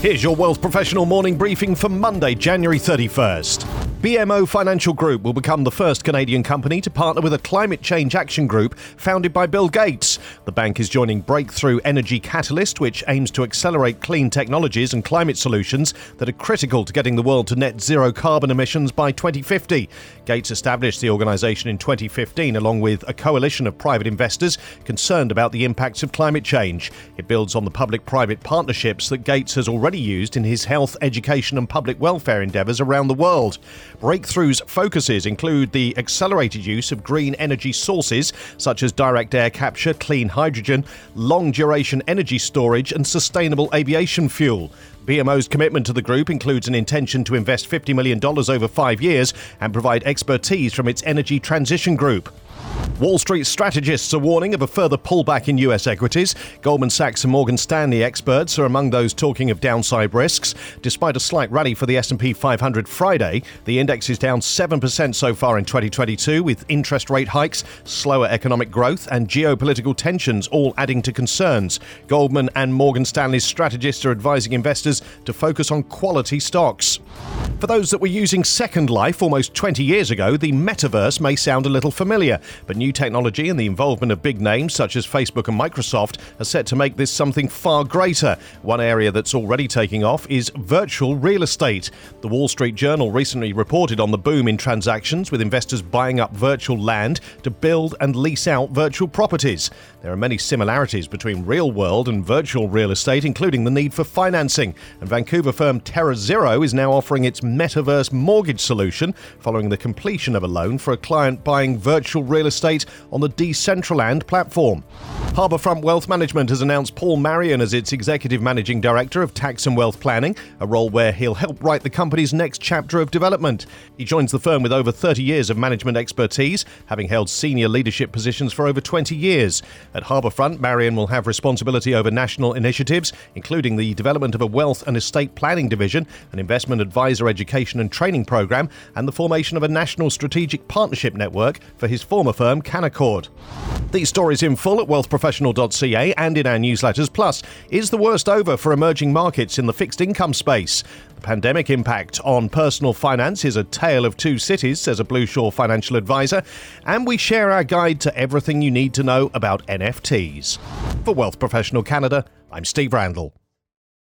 Here's your Wealth Professional morning briefing for Monday, January 31st. BMO Financial Group will become the first Canadian company to partner with a climate change action group founded by Bill Gates. The bank is joining Breakthrough Energy Catalyst, which aims to accelerate clean technologies and climate solutions that are critical to getting the world to net zero carbon emissions by 2050. Gates established the organisation in 2015 along with a coalition of private investors concerned about the impacts of climate change. It builds on the public private partnerships that Gates has already used in his health, education, and public welfare endeavours around the world. Breakthrough's focuses include the accelerated use of green energy sources such as direct air capture, clean hydrogen, long duration energy storage, and sustainable aviation fuel. BMO's commitment to the group includes an intention to invest $50 million over five years and provide expertise from its energy transition group. Wall Street strategists are warning of a further pullback in US equities. Goldman Sachs and Morgan Stanley experts are among those talking of downside risks. Despite a slight rally for the S&P 500 Friday, the index is down 7% so far in 2022 with interest rate hikes, slower economic growth and geopolitical tensions all adding to concerns. Goldman and Morgan Stanley's strategists are advising investors to focus on quality stocks. For those that were using Second Life almost 20 years ago, the metaverse may sound a little familiar, but new technology and the involvement of big names such as Facebook and Microsoft are set to make this something far greater. One area that's already taking off is virtual real estate. The Wall Street Journal recently reported on the boom in transactions with investors buying up virtual land to build and lease out virtual properties. There are many similarities between real world and virtual real estate, including the need for financing. And Vancouver firm TerraZero is now offering its metaverse mortgage solution following the completion of a loan for a client buying virtual real estate on the Decentraland platform. Harbourfront Wealth Management has announced Paul Marion as its Executive Managing Director of Tax and Wealth Planning, a role where he'll help write the company's next chapter of development. He joins the firm with over 30 years of management expertise, having held senior leadership positions for over 20 years. At Harbourfront, Marion will have responsibility over national initiatives, including the development of a wealth and estate planning division, an investment advisor education and training program, and the formation of a national strategic partnership network for his former firm, Canaccord. These stories in full at wealthprofessional.ca and in our newsletters. Plus, is the worst over for emerging markets in the fixed income space? The pandemic impact on personal finance is a tale of two cities, says a Blue Shore financial advisor. And we share our guide to everything you need to know about NFTs. For Wealth Professional Canada, I'm Steve Randall.